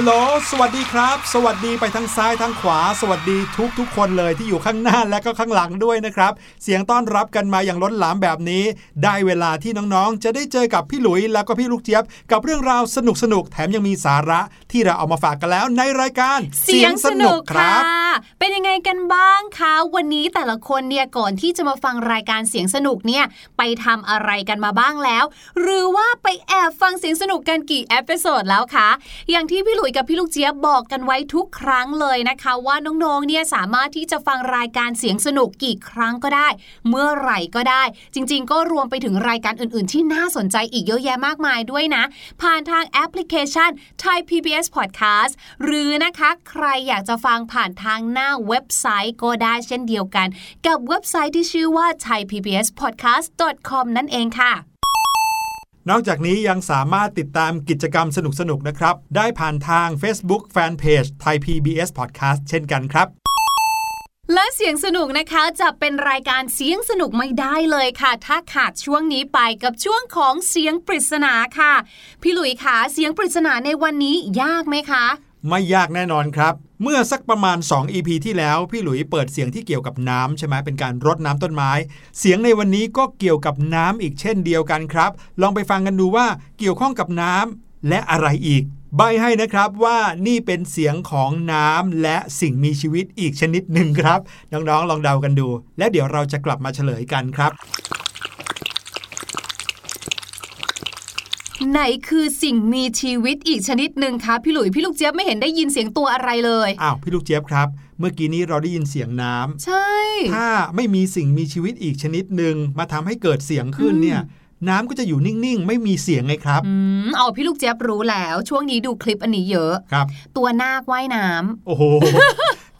ฮัลโหล สวัสดีครับ สวัสดีไปทั้งซ้ายทั้งขวา สวัสดีทุกทุกคนเลยที่อยู่ข้างหน้าและก็ข้างหลังด้วยนะครับ เสียงต้อนรับกันมาอย่างล้นหลามแบบนี้ ได้เวลาที่น้องๆ จะได้เจอกับพี่หลุยแล้วก็พี่ลูกเจี๊ยบ กับเรื่องราวสนุกสนุกแถมยังมีสาระที่เราเอามาฝากกันแล้วในรายการ เสียงสนุกค่ะเป็นยังไงกันบ้างคะ วันนี้แต่ละคนเนี่ยก่อนที่จะมาฟังรายการเสียงสนุกเนี่ยไปทำอะไรกันมาบ้างแล้ว หรือว่าไปแอบฟังเสียงสนุกกันกี่ episode แล้วคะอย่างที่พี่หลุยกับพี่ลูกเจี๊ยบบอกกันไว้ทุกครั้งเลยนะคะ ว่าน้องๆเนี่ยสามารถที่จะฟังรายการเสียงสนุกกี่ครั้งก็ได้ เมื่อไหร่ก็ได้ จริง ๆ ก็รวมไปถึงรายการอื่น ๆ ที่น่าสนใจอีกเยอะแยะมากมายด้วยนะ ผ่านทางแอปพลิเคชัน Thai PBS Podcast หรือนะคะใครอยากจะฟังผ่านทางหน้าเว็บไซต์ก็ได้เช่นเดียวกัน กับเว็บไซต์ที่ชื่อว่า thaipbspodcast.com นั่นเองค่ะ นอกจากนี้ยังสามารถติดตามกิจกรรมสนุกๆนะครับ ได้ผ่านทาง Facebook Fanpage ไทย PBS Podcast เช่นกันครับ และเสียงสนุกนะคะจะเป็นรายการเสียงสนุกไม่ได้เลยค่ะ ถ้าขาดช่วงนี้ไปกับช่วงของเสียงปริศนาค่ะ พี่หลุยขาเสียงปริศนาในวันนี้ยากไหมคะ ไม่ยากแน่นอนครับ เมื่อสักประมาณ 2 EP ที่แล้วพี่หลุยเปิดเสียงที่เกี่ยวกับน้ำใช่ไหมเป็นการรดน้ำต้นไม้ เสียงในวันนี้ก็เกี่ยวกับน้ำอีกเช่นเดียวกันครับ ลองไปฟังกันดูว่าเกี่ยวข้องกับน้ำและอะไรอีก ใบให้นะครับว่านี่เป็นเสียงของน้ำและสิ่งมีชีวิตอีกชนิดหนึ่งครับ น้องๆลองเดากันดู และเดี๋ยวเราจะกลับมาเฉลยกันครับ ไหนคือสิ่งมีชีวิตอีกชนิดหนึ่งคะพี่หลุยพี่ลูกเจี๊ยบไม่เห็นได้ยินเสียงตัวอะไรเลยอ้าวพี่ลูกเจี๊ยบครับ เมื่อกี้นี้เราได้ยินเสียงน้ำใช่ ถ้าไม่มีสิ่งมีชีวิตอีกชนิดหนึ่งมาทำให้เกิดเสียงขึ้นเนี่ยน้ำก็จะอยู่นิ่ง ๆ ไม่มีเสียงไงครับอืมเอาพี่ลูกเจี๊ยบรู้แล้ว ช่วงนี้ดูคลิปอันนี้เยอะครับ ตัวนาคว่ายน้ำโอ้โห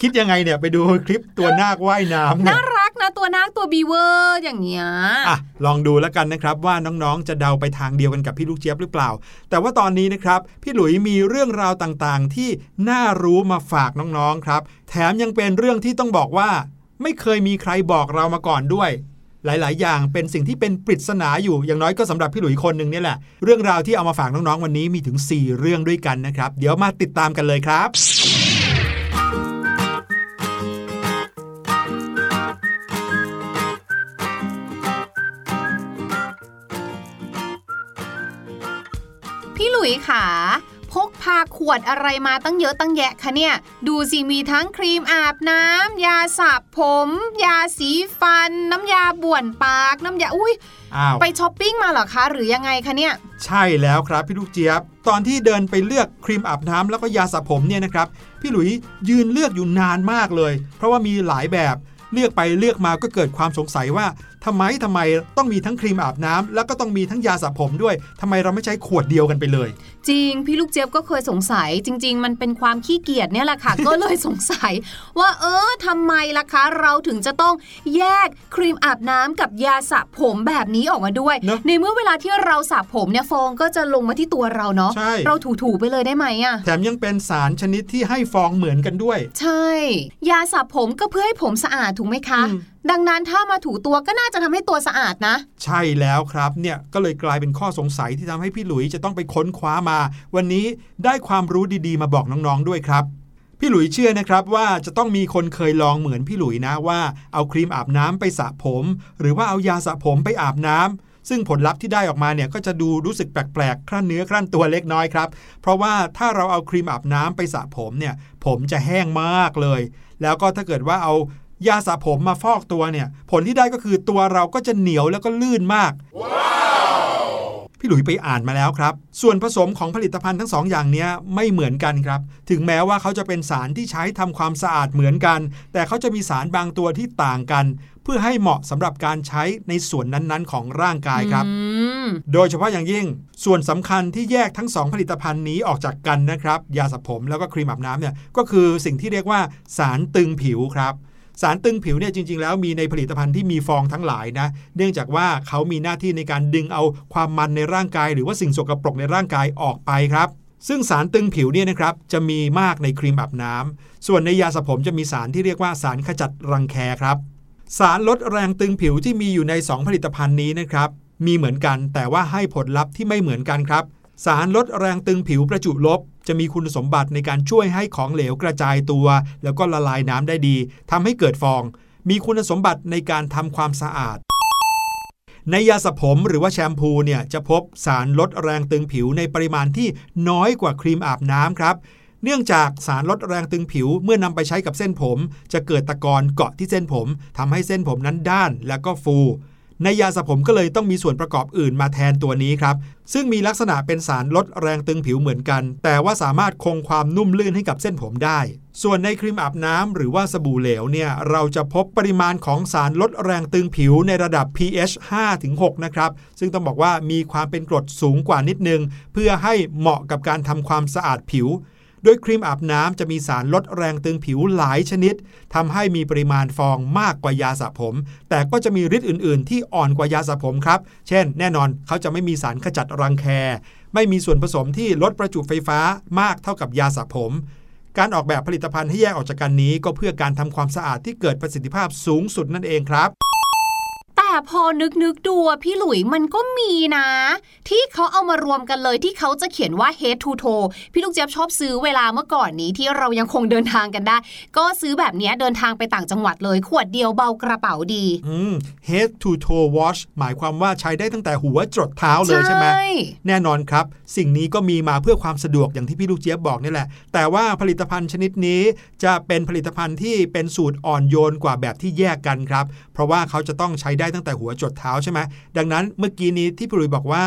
คิดยังไงเนี่ยไปดูคลิปตัวนาคว่ายน้ำเนี่น่ายรักนะ ตัวนาคตัวบีเวอร์อย่างเงี้ยอะลองดูแล้วกันนะครับว่าน้องๆจะเดาไปทางเดียวกันกับพี่ลูกเจี๊ยบหรือเปล่า แต่ว่าตอนนี้นะครับพี่หลุยมีเรื่องราวต่างๆ ที่น่ารู้มาฝากน้องๆครับ แถมยังเป็นเรื่องที่ต้องบอกว่า ไม่เคยมีใครบอกเรามาก่อนด้วยหลาย ๆ อย่างเป็นสิ่งที่เป็นปริศนาอยู่ อย่างน้อยก็สำหรับพี่หลุยคนหนึ่งเนี่ยแหละ เรื่องราวที่เอามาฝากน้อง ๆ วันนี้มีถึง 4 เรื่องด้วยกันนะครับ เดี๋ยวมาติดตามกันเลยครับ ยขาพกพาขวดอะไรมาตั้งเยอะตั้งแยะคะเนี่ย ดูสิมีทั้งครีมอาบน้ำ ยาสระผม ยาสีฟัน น้ำยาบ้วนปาก น้ำยาอุ้ยอ้าวไปช้อปปิ้งมาเหรอคะ หรือยังไงคะเนี่ย ใช่แล้วครับพี่ลูกเจี๊ยบ ตอนที่เดินไปเลือกครีมอาบน้ำแล้วก็ยาสระผมเนี่ยนะครับ พี่หลุยยืนเลือกอยู่นานมากเลย เพราะว่ามีหลายแบบเลือกไปเลือกมาก็เกิดความสงสัยว่า ทำไมทำไมต้องมีทั้งครีมอาบน้ำแล้วก็ต้องมีทั้งยาสระผมด้วยทำไมเราไม่ใช้ขวดเดียวกันไปเลย จริง พี่ลูกเจี๊ยบก็เคยสงสัย จริง ๆ มันเป็นความขี้เกียจเนี่ยแหละค่ะ ก็เลยสงสัย ว่าเออทำไมล่ะคะ เราถึงจะต้องแยกครีมอาบน้ำกับยาสระผมแบบนี้ออกมาด้วยเนอะในเมื่อเวลาที่เราสระผมเนี่ยฟองก็จะลงมาที่ตัวเราเนาะใช่เราถูๆไปเลยได้ไหมอะแถมยังเป็นสารชนิดที่ให้ฟองเหมือนกันด้วย ใช่ ยาสระผมก็เพื่อให้ผมสะอาดถูกไหมคะอืมดังนั้นถ้ามาถูตัวก็น่าจะทำให้ตัวสะอาดนะ ใช่แล้วครับเนี่ยก็เลยกลายเป็นข้อสงสัยที่ทำให้พี่หลุยจะต้องไปค้นคว้ามา วันนี้ได้ความรู้ดีๆ มาบอกน้องๆด้วยครับ พี่หลุยเชื่อนะครับว่าจะต้องมีคนเคยลองเหมือนพี่หลุยนะว่าเอาครีมอาบน้ำไปสระผม หรือว่าเอายาสระผมไปอาบน้ำซึ่งผลลัพธ์ที่ได้ออกมาเนี่ยก็จะดูรู้สึกแปลกๆ ครั่นเนื้อครั่นตัวเล็กน้อยครับ เพราะว่าถ้าเราเอาครีมอาบน้ำไปสระผมเนี่ย ผมจะแห้งมากเลย แล้วก็ถ้าเกิดว่าเอา ยาสระผมมาฟอกตัวเนี่ย ผลที่ได้ก็คือตัวเราก็จะเหนียวแล้วก็ลื่นมากพี่หลุยไปอ่านมาแล้วครับ ส่วนผสมของผลิตภัณฑ์ทั้งสองอย่างเนี้ยไม่เหมือนกันครับ ถึงแม้ว่าเขาจะเป็นสารที่ใช้ทำความสะอาดเหมือนกัน แต่เขาจะมีสารบางตัวที่ต่างกัน เพื่อให้เหมาะสำหรับการใช้ในส่วนนั้นๆ ของร่างกายครับอืมโดยเฉพาะอย่างยิ่ง ส่วนสำคัญที่แยกทั้ง 2 ผลิตภัณฑ์นี้ออกจากกันนะครับ ยาสระผมแล้วก็ครีมอาบน้ำเนี่ย ก็คือสิ่งที่เรียกว่าสารตึงผิวครับ สารตึงผิวเนี่ยจริง ๆ แล้วมีในผลิตภัณฑ์ที่มีฟองทั้งหลายนะ เนื่องจากว่าเขามีหน้าที่ในการดึงเอาความมันในร่างกาย หรือว่าสิ่งสกปรกในร่างกายออกไปครับซึ่งสารตึงผิวเนี่ยนะครับจะมีมากในครีมอาบน้ำส่วนในยาสระผมจะมีสารที่เรียกว่าสารขจัดรังแคครับ สารลดแรงตึงผิวที่มีอยู่ใน 2 ผลิตภัณฑ์นี้นะครับมีเหมือนกันแต่ว่าให้ผลลัพธ์ที่ไม่เหมือนกันครับ สารลดแรงตึงผิวประจุลบ จะมีคุณสมบัติในการช่วยให้ของเหลวกระจายตัว แล้วก็ละลายน้ำได้ดีทำให้เกิดฟอง มีคุณสมบัติในการทำความสะอาด ในยาสระผมหรือว่าแชมพูเนี่ยจะพบสารลดแรงตึงผิวในปริมาณที่น้อยกว่าครีมอาบน้ำครับ เนื่องจากสารลดแรงตึงผิวเมื่อนำไปใช้กับเส้นผม จะเกิดตะกอนเกาะที่เส้นผมทำให้เส้นผมนั้นด้านแล้วก็ฟู ในยาสระผมก็เลยต้องมีส่วนประกอบอื่นมาแทนตัวนี้ครับ ซึ่งมีลักษณะเป็นสารลดแรงตึงผิวเหมือนกัน แต่ว่าสามารถคงความนุ่มลื่นให้กับเส้นผมได้ ส่วนในครีมอาบน้ำหรือว่าสบู่เหลวเนี่ยเราจะพบปริมาณของสารลดแรงตึงผิวในระดับ pH 5-6 นะครับ ซึ่งต้องบอกว่ามีความเป็นกรดสูงกว่านิดนึง เพื่อให้เหมาะกับการทำความสะอาดผิว โดยครีมอาบน้ำจะมีสารลดแรงตึงผิวหลายชนิดทำให้มีปริมาณฟองมากกว่ายาสระผม แต่ก็จะมีฤทธิ์อื่น ๆ ที่อ่อนกว่ายาสระผมครับ เช่น แน่นอนเขาจะไม่มีสารขจัดรังแค ไม่มีส่วนผสมที่ลดประจุไฟฟ้ามากเท่ากับยาสระผมการออกแบบผลิตภัณฑ์ให้แยกออกจากกันนี้ก็เพื่อการทำความสะอาดที่เกิดประสิทธิภาพสูงสุดนั่นเองครับ แต่พอนึกนึกดูอะพี่หลุยมันก็มีนะ ที่เขาเอามารวมกันเลยที่เขาจะเขียนว่า head to toe พี่ลูกเจี๊ยบชอบซื้อเวลาเมื่อก่อนนี้ที่เรายังคงเดินทางกันได้ ก็ซื้อแบบเนี้ยเดินทางไปต่างจังหวัดเลยขวดเดียวเบากระเป๋าดี อืม head to toe wash หมายความว่าใช้ได้ตั้งแต่หัวจรดเท้าเลยใช่ไหมแน่นอนครับ สิ่งนี้ก็มีมาเพื่อความสะดวกอย่างที่พี่ลูกเจี๊ยบบอกนี่แหละ แต่ว่าผลิตภัณฑ์ชนิดนี้จะเป็นผลิตภัณฑ์ที่เป็นสูตรอ่อนโยนกว่าแบบที่แยกกันครับ เพราะว่าเขาจะต้องใช้ได้ตั้งตั้งแต่หัวจดเท้าใช่ไหมดังนั้นเมื่อกี้นี้ที่พี่ลุยบอกว่า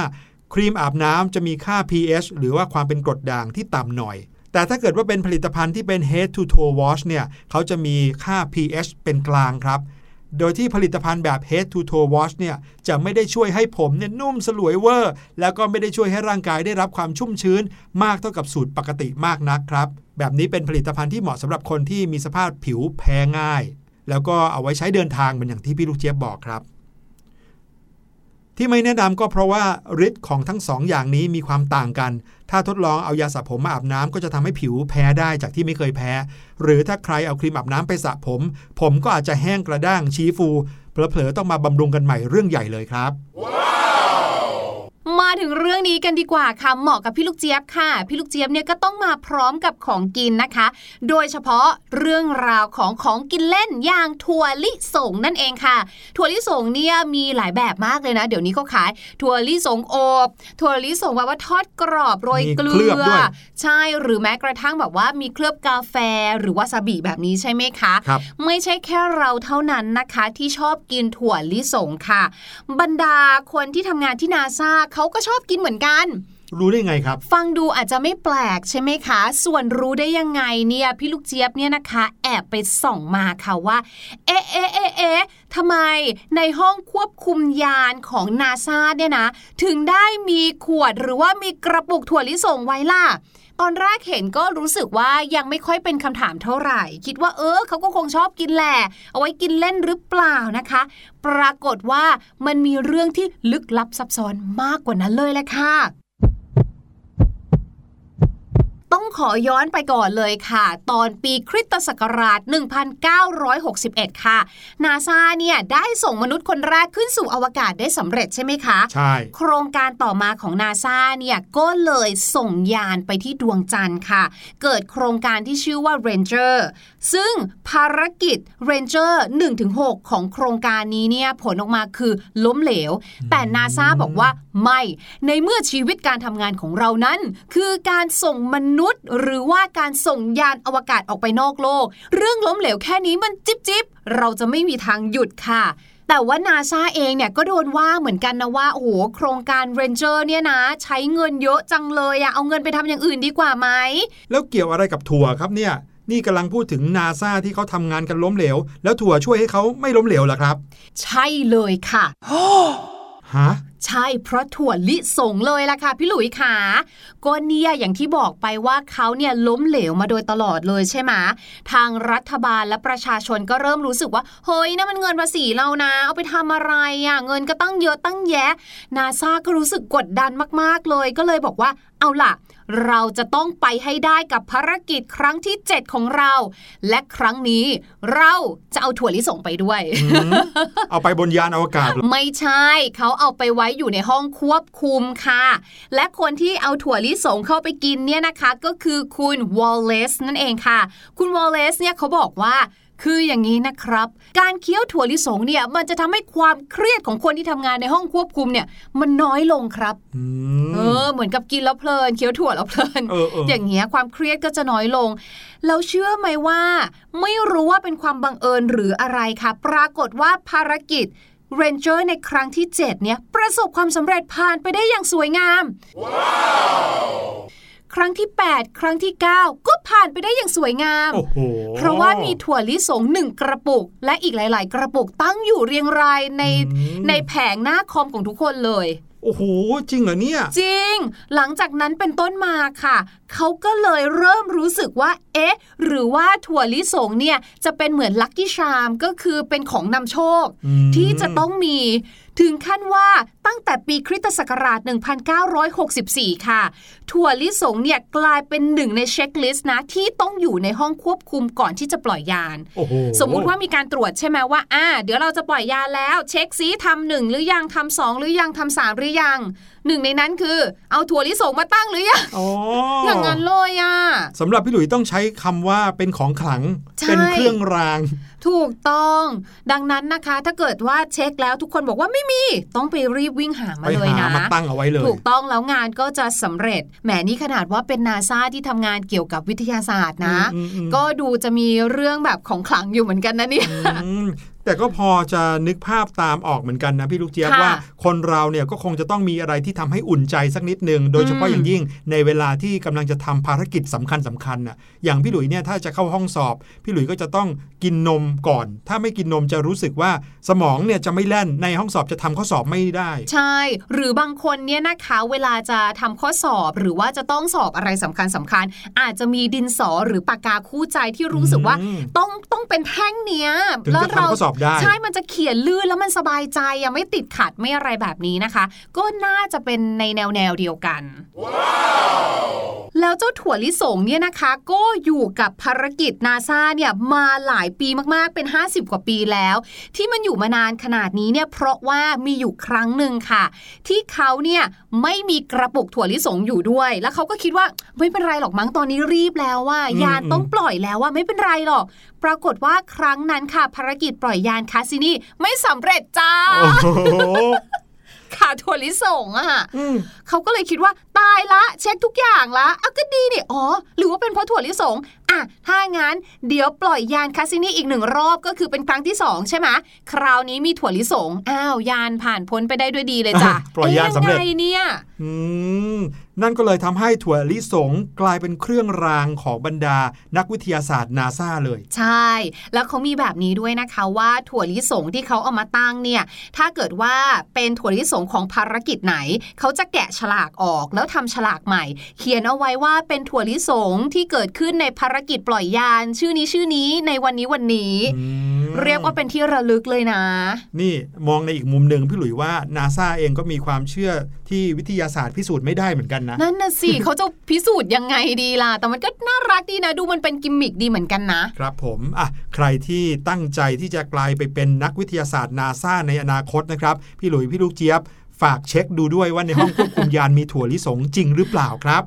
ครีมอาบน้ำจะมีค่า pH หรือว่าความเป็นกรดด่างที่ต่ำหน่อย แต่ถ้าเกิดว่าเป็นผลิตภัณฑ์ที่เป็น head to toe wash เนี่ยเขาจะมีค่า pH เป็นกลางครับโดยที่ผลิตภัณฑ์แบบ head to toe wash เนี่ยจะไม่ได้ช่วยให้ผมเนี่ยนุ่มสลวยเวอร์ แล้วก็ไม่ได้ช่วยให้ร่างกายได้รับความชุ่มชื้น มากเท่ากับสูตรปกติมากนักครับ แบบนี้เป็นผลิตภัณฑ์ที่เหมาะสำหรับคนที่มีสภาพผิวแพ้ง่าย แล้วก็เอาไว้ใช้เดินทางเหมือนอย่างที่พี่ลูกเจี๊ยบบอกครับ ที่ไม่แนะนำก็เพราะว่าฤทธิ์ของทั้งสองอย่างนี้มีความต่างกัน ถ้าทดลองเอายาสระผมมาอาบน้ำก็จะทำให้ผิวแพ้ได้จากที่ไม่เคยแพ้ หรือถ้าใครเอาครีมอาบน้ำไปสระผม ผมก็อาจจะแห้งกระด้างชี้ฟูเผลอๆต้องมาบำรุงกันใหม่เรื่องใหญ่เลยครับ มาถึงเรื่องนี้กันดีกว่าค่ะเหมาะกับพี่ลูกเจี๊ยบค่ะ พี่ลูกเจี๊ยบเนี่ยก็ต้องมาพร้อมกับของกินนะคะ โดยเฉพาะเรื่องราวของของกินเล่นอย่างถั่วลิสงนั่นเองค่ะ ถั่วลิสงเนี่ยมีหลายแบบมากเลยนะ เดี๋ยวนี้เขาขายถั่วลิสงอบถั่วลิสงแบบว่าทอดกรอบโรยเกลืมีเคลือบอด้วยใช่หรือแม้กระทั่งแบบว่ามีเคลือบกาแฟหรือวาซาบิแบบนี้ใช่ไหมคะครับไม่ใช่แค่เราเท่านั้นนะคะที่ชอบกินถั่วลิสงค่ะ บรรดาคนที่ทำงานที่นาซาเขาก็ชอบกินเหมือนกัน รู้ได้ไงครับ ฟังดูอาจจะไม่แปลกใช่ไหมคะ ส่วนรู้ได้ยังไงเนี่ยพี่ลูกเจี๊ยบเนี่ยนะคะ แอบไปส่องมาค่ะว่า เอ๊ะเอ๊ะเอ๊ะเอ๊ะทำไมในห้องควบคุมยานของนาซาเนี่ยนะ ถึงได้มีขวดหรือว่ามีกระปุกถั่วลิสงไว้ล่ะ ตอนแรกเห็นก็รู้สึกว่ายังไม่ค่อยเป็นคำถามเท่าไหร่ คิดว่าเออเขาก็คงชอบกินแหละเอาไว้กินเล่นหรือเปล่านะคะ ปรากฏว่ามันมีเรื่องที่ลึกลับซับซ้อนมากกว่านั้นเลยแหละค่ะ ต้องขอย้อนไปก่อนเลยค่ะ ตอนปีคริสตศักราช 1961 ค่ะ นาซาเนี่ยได้ส่งมนุษย์คนแรกขึ้นสู่อวกาศได้สำเร็จใช่ไหมคะ ใช่ โครงการต่อมาของนาซาเนี่ยก็เลยส่งยานไปที่ดวงจันทร์ค่ะ เกิดโครงการที่ชื่อว่า Ranger ซึ่งภารกิจ Ranger 1-6 ของโครงการนี้เนี่ยผลออกมาคือล้มเหลว แต่นาซาบอกว่าไม่ ในเมื่อชีวิตการทำงานของเรานั้น คือการส่งมนุษย์หรือว่าการส่งยานอวกาศออกไปนอกโลก เรื่องล้มเหลวแค่นี้มันจิบจิบเราจะไม่มีทางหยุดค่ะแต่ว่านาซาเองเนี่ยก็โดนว่าเหมือนกันนะว่าโอ้โหโครงการเรนเจอร์เนี่ยนะ ใช้เงินเยอะจังเลยอะเอาเงินไปทำอย่างอื่นดีกว่าไหม แล้วเกี่ยวอะไรกับถั่วครับเนี่ย นี่กำลังพูดถึงนาซาที่เขาทำงานกันล้มเหลว แล้วถั่วช่วยให้เขาไม่ล้มเหลวเหรอครับ ใช่เลยค่ะฮะ ใช่เพราะถั่วลิสงเลยล่ะค่ะพี่หลุยขาก็เนี่ยอย่างที่บอกไปว่าเขาเนี่ยล้มเหลวมาโดยตลอดเลยใช่ไหมทางรัฐบาลและประชาชนก็เริ่มรู้สึกว่าเฮ้ยนั่นมันเงินภาษีเรานะ เอาไปทำอะไรอะ่ะเงินก็ตั้งเยอะตั้งแยะนาซาก็รู้สึกกดดันมากๆเลยก็เลยบอกว่าเอาล่ะ เราจะต้องไปให้ได้กับภารกิจครั้งที่ 7 ของเรา และครั้งนี้เราจะเอาถั่วลิสงไปด้วยอืมเอาไปบนยานอวกาศเหรอไม่ใช่ เขาเอาไปไว้อยู่ในห้องควบคุมค่ะ และคนที่เอาถั่วลิสงเข้าไปกินเนี่ยนะคะ ก็คือคุณวอลเลซนั่นเองค่ะ คุณวอลเลซเนี่ยเขาบอกว่า คืออย่างนี้นะครับ การเคี้ยวถั่วลิสงเนี่ยมันจะทำให้ความเครียดของคนที่ทำงานในห้องควบคุมเนี่ย มันน้อยลงครับอืมเออ เหมือนกับกินแล้วเพลินเคี้ยวถั่วแล้วเพลินเออเอออย่างเงี้ยความเครียดก็จะน้อยลงแล้วเชื่อไหมว่า ไม่รู้ว่าเป็นความบังเอิญหรืออะไรค่ะ ปรากฏว่าภารกิจเรนเจอร์ในครั้งที่ 7 เนี่ย ประสบความสำเร็จผ่านไปได้อย่างสวยงาม ครั้งที่ 8 ครั้งที่ 9 ก็ผ่านไปได้อย่างสวยงามโอ้โหเพราะว่ามีถั่วลิสงหนึ่งกระปุก และอีกหลาย ๆ กระปุกตั้งอยู่เรียงรายในอืมในแผงหน้าคอมของทุกคนเลยโอ้โห จริงเหรอเนี่ย จริง หลังจากนั้นเป็นต้นมาค่ะ เขาก็เลยเริ่มรู้สึกว่า เอ๊ะ หรือว่าถั่วลิสงเนี่ย จะเป็นเหมือนลัคกี้ชามก็คือเป็นของนำโชคอืมที่จะต้องมี ถึงขั้นว่าตั้งแต่ปีคริสตศักราช 1964 ค่ะ ถั่วลิสงเนี่ยกลายเป็นหนึ่งในเช็คลิสต์นะ ที่ต้องอยู่ในห้องควบคุมก่อนที่จะปล่อยยานโอ้โหสมมุติว่ามีการตรวจใช่ไหมว่าอ่า เดี๋ยวเราจะปล่อยยาแล้วเช็คซิทำหนึ่งหรือยังทำสองหรือยังทำสามหรือยังหนึ่งในนั้นคือ เอาถั่วลิสงมาตั้งหรือยังอ๋อออย่างนั้นเลยอะสำหรับพี่หลุยต้องใช้คำว่าเป็นของขลังใช่เป็นเครื่องราง ถูกต้อง ดังนั้นนะคะ ถ้าเกิดว่าเช็คแล้วทุกคนบอกว่าไม่มี ต้องไปรีบวิ่งหามาไปเลยหานะมาตั้งเอาไว้เลย ถูกต้องแล้วงานก็จะสำเร็จ แหมนี่ขนาดว่าเป็นนาซาที่ทำงานเกี่ยวกับวิทยาศาสตร์นะอืมอืมอืมก็ดูจะมีเรื่องแบบของขลังอยู่เหมือนกันนะเนี่ยอืม แต่ก็พอจะนึกภาพตามออกเหมือนกันนะพี่ลูกเจี๊ยบค่ะว่าคนเราเนี่ยก็คงจะต้องมีอะไรที่ทำให้อุ่นใจสักนิดนึง โดยเฉพาะอืมอย่างยิ่งในเวลาที่กำลังจะทำภารกิจสำคัญสำคัญน่ะอย่างพี่หลุยเนี่ยถ้าจะเข้าห้องสอบ พี่หลุยก็จะต้องกินนมก่อน ถ้าไม่กินนมจะรู้สึกว่าสมองเนี่ยจะไม่แล่นในห้องสอบจะทำข้อสอบไม่ได้ ใช่ หรือบางคนเนี่ยนะคะเวลาจะทำข้อสอบหรือว่าจะต้องสอบอะไรสำคัญสำคัญ อาจจะมีดินสอหรือปากกาคู่ใจที่รู้สึกว่าอืมต้องต้องเป็นแท่งเนี้ยถึงจะทำข้อสอบได้ ใช่มันจะเขียนลื่นแล้วมันสบายใจยังไม่ติดขัดไม่อะไรแบบนี้นะคะ ก็น่าจะเป็นในแนวแนวๆเดียวกัน แล้วเจ้าถั่วลิสงเนี่ยนะคะ ก็อยู่กับภารกิจนาซาเนี่ยมาหลายปีมากๆเป็น 50 กว่าปีแล้ว ที่มันอยู่มานานขนาดนี้เนี่ยเพราะว่ามีอยู่ครั้งหนึ่งค่ะ ที่เขาเนี่ยไม่มีกระปุกถั่วลิสงอยู่ด้วย แล้วเขาก็คิดว่าไม่เป็นไรหรอกมั้งตอนนี้รีบแล้วว่าอืมยานต้องปล่อยแล้วว่าไม่เป็นไรหรอก ปรากฏว่าครั้งนั้นค่ะภารกิจปล่อยยานคาซินีไม่สำเร็จจ้าโอ้โหขาดถั่วลิสงอะอืมเขาก็เลยคิดว่าตายละ เช็คทุกอย่างละอะก็ดีนี่อ๋อ หรือว่าเป็นเพราะถั่วลิสง อะถ้างั้นเดี๋ยวปล่อยยานคาซินีอีกหนึ่งรอบก็คือเป็นครั้งที่สองใช่ไหมคราวนี้มีถั่วลิสงอ้าวยานผ่านพ้นไปได้ด้วยดีเลยจ้ะปล่อยยานสำเร็จอ๊ะยังไงเนี่ยอืมนั่นก็เลยทำให้ถั่วลิสงกลายเป็นเครื่องรางของบรรดานักวิทยาศาสตร์นาซาเลย ใช่ แล้วเขามีแบบนี้ด้วยนะคะว่าถั่วลิสงที่เขาเอามาตั้งเนี่ยถ้าเกิดว่าเป็นถั่วลิสงของภารกิจไหน เขาจะแกะฉลากออกแล้วทำฉลากใหม่ เขียนเอาไว้ว่าเป็นถั่วลิสงที่เกิดขึ้นในภารกิจปล่อยยานชื่อนี้ชื่อนี้ในวันนี้วันนี้อืมเรียกว่าเป็นที่ระลึกเลยนะ นี่มองในอีกมุมหนึ่งพี่หลุยว่านาซาเองก็มีความเชื่อที่วิทยาศาสตร์พิสูจน์ไม่ได้เหมือนกันนะ นั่นน่ะสิเขาจะพิสูจน์ยังไงดีล่ะ แต่มันก็น่ารักดีนะ ดูมันเป็นกิมมิกดีเหมือนกันนะ ครับผมอะใครที่ตั้งใจที่จะกลายไปเป็นนักวิทยาศาสตร์นาซาในอนาคตนะครับ พี่หลุยพี่ลูกเจี๊ยบ ฝากเช็คดูด้วยว่าในห้องควบคุมยานมีถั่วลิสงจริงหรือเปล่าครับ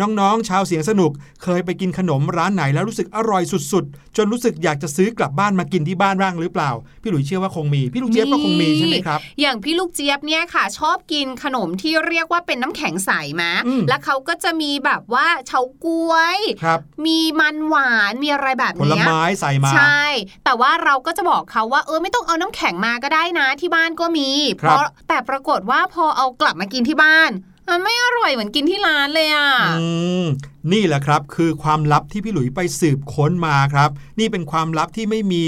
น้องๆ ชาวเสียงสนุก เคยไปกินขนมร้านไหนแล้วรู้สึกอร่อยสุดๆ จนรู้สึกอยากจะซื้อกลับบ้านมากินที่บ้านบ้างหรือเปล่า พี่หลุยเชื่อว่าคงมี พี่ลูกเจี๊ยบก็คงมีใช่ไหมครับ อย่างพี่ลูกเจี๊ยบเนี่ยค่ะ ชอบกินขนมที่เรียกว่าเป็นน้ำแข็งใสมะอืมแล้วเขาก็จะมีแบบว่าเฉาก๊วยครับมีมันหวานมีอะไรแบบผลเนี้ยไม้ใส่มาใช่ แต่ว่าเราก็จะบอกเขาว่าเออไม่ต้องเอาน้ำแข็งมาก็ได้นะที่บ้านก็มีคเพรับราะแต่ปรากฏว่าพอเอากลับมากินที่บ้าน มันไม่อร่อยเหมือนกินที่ร้านเลยอะอนี่แหละครับ คือความลับที่พี่หลุยไปสืบค้นมาครับ นี่เป็นความลับที่ไม่มี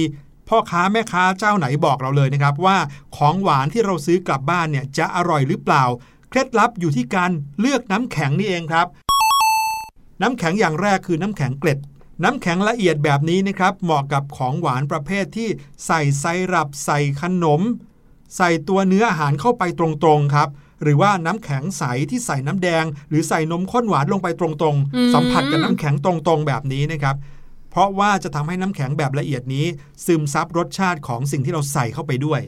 พ่อค้าแม่ค้าเจ้าไหนบอกเราเลยนะครับ ว่าของหวานที่เราซื้อกลับบ้านเนี่ยจะอร่อยหรือเปล่า เคล็ดลับอยู่ที่การเลือกน้ำแข็งนี่เองครับ น้ำแข็งอย่างแรกคือน้ำแข็งเกล็ดน้ำแข็งละเอียดแบบนี้นะครับ เหมาะกับของหวานประเภทที่ใส่ไซรัปใส่ขนม ใส่ตัวเนื้ออาหารเข้าไปตรงๆครับ หรือว่าน้ำแข็งใสที่ใส่น้ำแดง หรือใส่นมข้นหวานลงไปตรงอืมๆสัมผัสกับน้ำแข็งตรงๆแบบนี้นะครับ เพราะว่าจะทำให้น้ำแข็งแบบละเอียดนี้ ซึมซับรสชาติของสิ่งที่เราใส่เข้าไปด้วย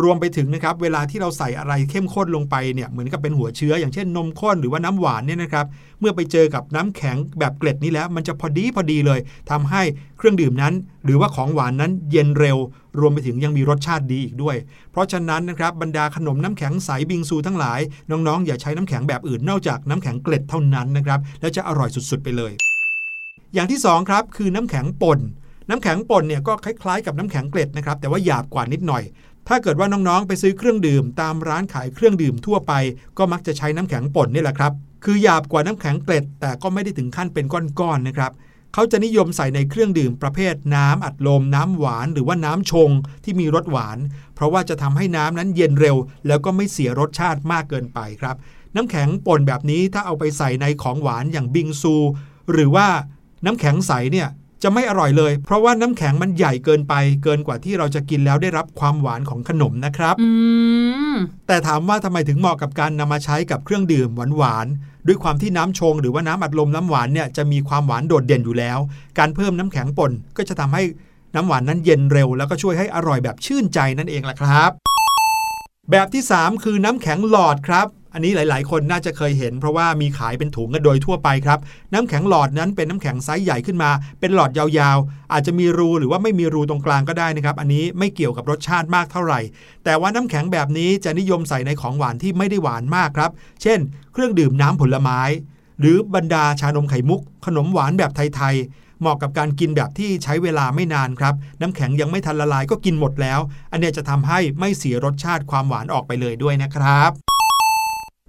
รวมไปถึงนะครับเวลาที่เราใส่อะไรเข้มข้นลงไปเนี่ยเหมือนกับเป็นหัวเชื้อ อย่างเช่นนมข้นหรือว่าน้ำหวานเนี่ยนะครับเมื่อไปเจอกับน้ำแข็งแบบเกล็ดนี้แล้ว มันจะพอดีพอดีเลยทำให้เครื่องดื่มนั้น หรือว่าของหวานนั้นเย็นเร็ว รวมไปถึงยังมีรสชาติดีอีกด้วย เพราะฉะนั้นนะครับบรรดาขนมน้ำแข็งใสบิงซูทั้งหลาย น้องๆ อย่าใช้น้ำแข็งแบบอื่นนอกจากน้ำแข็งเกล็ดเท่านั้นนะครับและจะอร่อยสุดๆ ไปเลย อย่างที่สองครับคือน้ำแข็งป่นน้ำแข็งป่นเนี่ยก็คล้ายๆกับน้ำแข็งเกล็ดนะครับแต่ว่าหยาบกว่านิดหน่อย ถ้าเกิดว่าน้องๆ ไปซื้อเครื่องดื่ม ตามร้านขายเครื่องดื่มทั่วไป ก็มักจะใช้น้ำแข็งป่นนี่แหละครับ คือหยาบกว่าน้ำแข็งเกล็ด แต่ก็ไม่ได้ถึงขั้นเป็นก้อนๆนะครับเขาจะนิยมใส่ในเครื่องดื่มประเภทน้ำอัดลม น้ำหวานหรือว่าน้ำชงที่มีรสหวาน เพราะว่าจะทำให้น้ำนั้นเย็นเร็ว แล้วก็ไม่เสียรสชาติมากเกินไปครับ น้ำแข็งป่นแบบนี้ถ้าเอาไปใส่ในของหวานอย่างบิงซู หรือว่าน้ำแข็งใสเนี่ย จะไม่อร่อยเลย เพราะว่าน้ำแข็งมันใหญ่เกินไป เกินกว่าที่เราจะกินแล้วได้รับความหวานของขนมนะครับอืมแต่ถามว่าทำไมถึงเหมาะกับการนำมาใช้กับเครื่องดื่มหวานๆด้วยความที่น้ำชง หรือว่าน้ำอัดลมน้ำหวานเนี่ยจะมีความหวานโดดเด่นอยู่แล้ว การเพิ่มน้ำแข็งป่นก็จะทำให้น้ำหวานนั้นเย็นเร็ว แล้วก็ช่วยให้อร่อยแบบชื่นใจนั่นเองล่ะครับ แบบที่ 3 คือน้ำแข็งหลอดครับ อันนี้หลายๆ คนน่าจะเคยเห็น เพราะว่ามีขายเป็นถุงกันโดยทั่วไปครับ น้ำแข็งหลอดนั้นเป็นน้ำแข็งไซส์ใหญ่ขึ้นมา เป็นหลอดยาวๆ อาจจะมีรูหรือว่าไม่มีรูตรงกลางก็ได้นะครับ อันนี้ไม่เกี่ยวกับรสชาติมากเท่าไหร่ แต่ว่าน้ำแข็งแบบนี้จะนิยมใส่ในของหวานที่ไม่ได้หวานมากครับ เช่น เครื่องดื่มน้ำผลไม้ หรือบรรดาชานมไข่มุก ขนมหวานแบบไทยๆเหมาะกับการกินแบบที่ใช้เวลาไม่นานครับ น้ำแข็งยังไม่ทันละลายก็กินหมดแล้ว อันนี้จะทำให้ไม่เสียรสชาติความหวานออกไปเลยด้วยนะครับ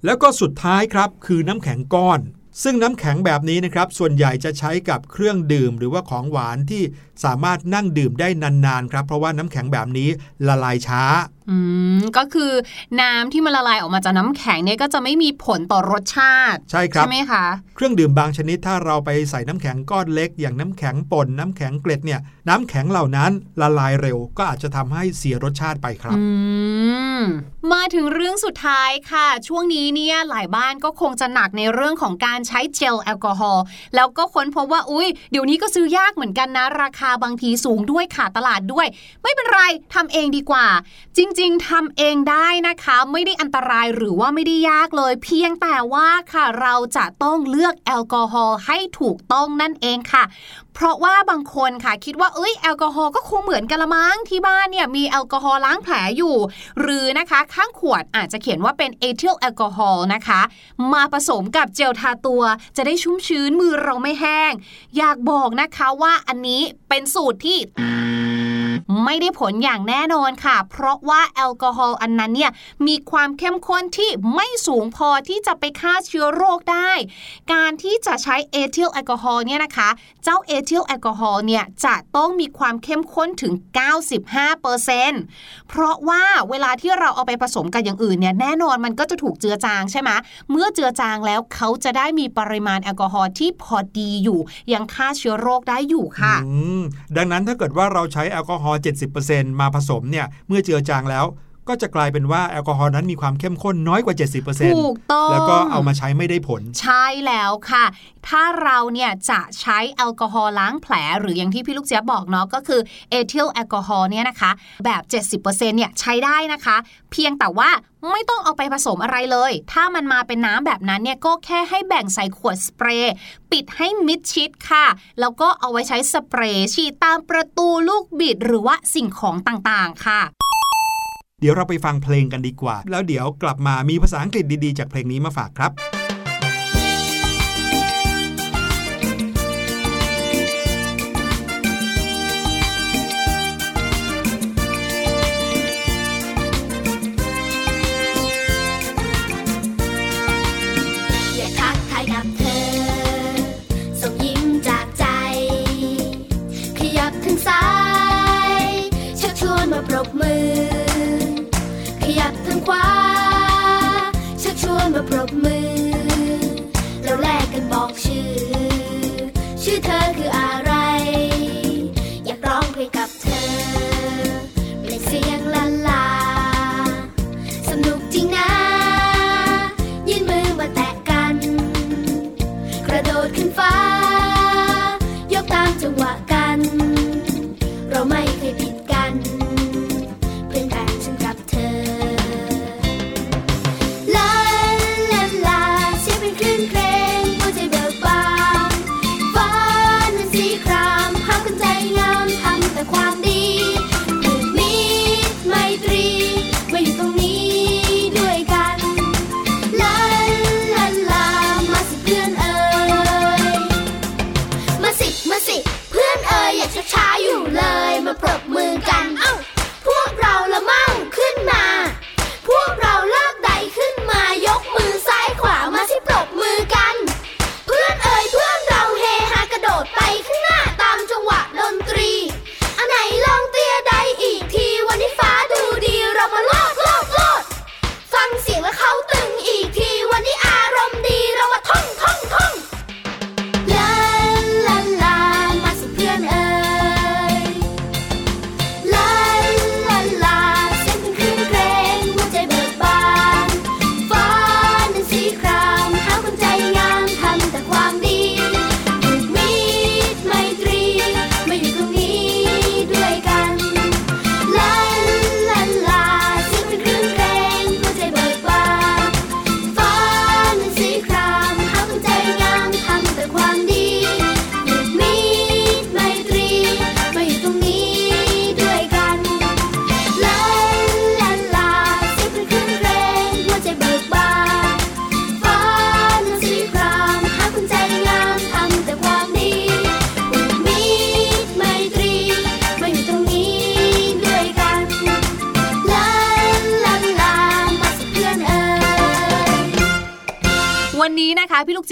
แล้วก็สุดท้ายครับคือน้ำแข็งก้อน ซึ่งน้ำแข็งแบบนี้นะครับ ส่วนใหญ่จะใช้กับเครื่องดื่มหรือว่าของหวานที่สามารถนั่งดื่มได้นานๆครับ เพราะว่าน้ำแข็งแบบนี้ละลายช้าอืมก็คือน้ำที่มันละลายออกมาจากน้ำแข็งเนี่ยก็จะไม่มีผลต่อรสชาติ ใช่ครับใช่ไหมคะเครื่องดื่มบางชนิดถ้าเราไปใส่น้ำแข็งก้อนเล็ก อย่างน้ำแข็งป่นน้ำแข็งเกล็ดเนี่ยน้ำแข็งเหล่านั้นละลายเร็ว ก็อาจจะทำให้เสียรสชาติไปครับอืมมาถึงเรื่องสุดท้ายค่ะ ช่วงนี้เนี่ยหลายบ้านก็คงจะหนักในเรื่องของการใช้เจลแอลกอฮอล์แล้วก็ค้นพบว่าอุ้ยเดี๋ยวนี้ก็ซื้อยากเหมือนกันนะราคาบางทีสูงด้วยขาดตลาดด้วย ไม่เป็นไรทำเองดีกว่า จริง ๆทำเองได้นะคะ ไม่ได้อันตรายหรือว่าไม่ได้ยากเลย เพียงแต่ว่าค่ะเราจะต้องเลือกแอลกอฮอล์ให้ถูกต้องนั่นเองค่ะเพราะว่าบางคนค่ะคิดว่าเอ้ยแอลกอฮอล์ก็คงเหมือนกันละมั้งที่บ้านเนี่ยมีแอลกอฮอล์ล้างแผลอยู่ หรือนะคะข้างขวดอาจจะเขียนว่าเป็นเอทิลแอลกอฮอล์นะคะ มาผสมกับเจลทาตัวจะได้ชุ่มชื้นมือเราไม่แห้ง อยากบอกนะคะว่าอันนี้เป็นสูตรที่ ไม่ได้ผลอย่างแน่นอนค่ะ เพราะว่าแอลกอฮอล์อันนั้นเนี่ยมีความเข้มข้นที่ไม่สูงพอที่จะไปฆ่าเชื้อโรคได้ การที่จะใช้เอทิลแอลกอฮอล์เนี่ยนะคะ เจ้าเอทิลแอลกอฮอล์เนี่ยจะต้องมีความเข้มข้นถึง 95%เพราะว่าเวลาที่เราเอาไปผสมกับอย่างอื่นเนี่ยแน่นอนมันก็จะถูกเจือจางใช่ไหมเมื่อเจือจางแล้วเขาจะได้มีปริมาณแอลกอฮอล์ที่พอดีอยู่ ยังฆ่าเชื้อโรคได้อยู่ค่ะดังนั้นถ้าเกิดว่าเราใช้แอลกอฮอล์ 70%มาผสมเนี่ย เมื่อเจือจางแล้ว ก็จะกลายเป็นว่าแอลกอฮอล์นั้นมีความเข้มข้นน้อยกว่า 70%ถูกต้องแล้วก็เอามาใช้ไม่ได้ผล ใช่แล้วค่ะ ถ้าเราเนี่ยจะใช้แอลกอฮอล์ล้างแผล หรืออย่างที่พี่ลูกเจี๊ยบบอกเนาะก็คือเอทิลแอลกอฮอล์เนี่ยนะคะ แบบ 70%เนี่ยใช้ได้นะคะ เพียงแต่ว่าไม่ต้องเอาไปผสมอะไรเลย ถ้ามันมาเป็นน้ำแบบนั้นเนี่ยก็แค่ให้แบ่งใส่ขวดสเปรย์ปิดให้มิดชิดค่ะ แล้วก็เอาไว้ใช้สเปรย์ฉีดตามประตูลูกบิดหรือว่าสิ่งของต่างๆค่ะ เดี๋ยวเราไปฟังเพลงกันดีกว่า แล้วเดี๋ยวกลับมามีภาษาอังกฤษดีๆ จากเพลงนี้มาฝากครับ ชัก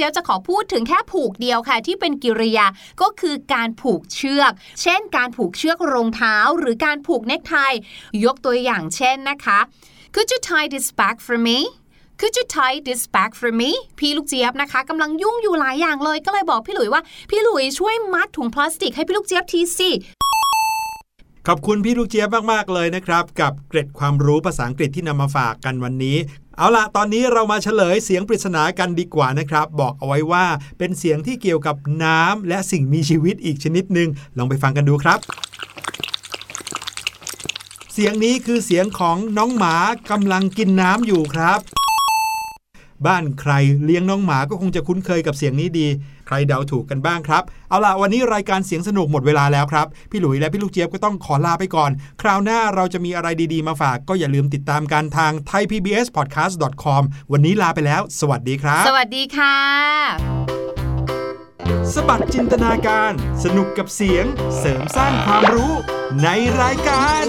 จี๊ยบจะขอพูดถึงแค่ผูกเดียวค่ะ ที่เป็นกิริยาก็คือการผูกเชือก เช่น การผูกเชือกรองเท้า หรือการผูกเนคไทยกตัวอย่างเช่นนะคะ Could you tie this back for me Could you tie this back for me พี่ลูกเจี๊ยบนะคะกำลังยุ่งอยู่หลายอย่างเลยก็เลยบอกพี่หลุยว่า พี่หลุยช่วยมัดถุงพลาสติกให้พี่ลูกเจี๊ยบทีสิ ขอบคุณพี่ลูกเจี๊ยบมาก ๆ เลยนะครับ กับเกร็ดความรู้ภาษาอังกฤษที่นำมาฝากกันวันนี้ เอาละตอนนี้เรามาเฉลยเสียงปริศนากันดีกว่านะครับ บอกเอาไว้ว่าเป็นเสียงที่เกี่ยวกับน้ำและสิ่งมีชีวิตอีกชนิดหนึ่งลองไปฟังกันดูครับ เสียงนี้คือเสียงของน้องหมากำลังกินน้ำอยู่ครับ บ้านใครเลี้ยงน้องหมาก็คงจะคุ้นเคยกับเสียงนี้ดี ครเดาถูกกันบ้างครับ เอาล่ะวันนี้รายการเสียงสนุกหมดเวลาแล้วครับ พี่หลุยและพี่ลูกเจี๊ยบก็ต้องขอลาไปก่อน คราวหน้าเราจะมีอะไรดีๆมาฝาก ก็อย่าลืมติดตามกันทาง thaipbspodcast.com วันนี้ลาไปแล้ว สวัสดีครับ สวัสดีค่ะสบัดจินตนาการ สนุกกับเสียงเสริมสร้างความรู้ในรายการ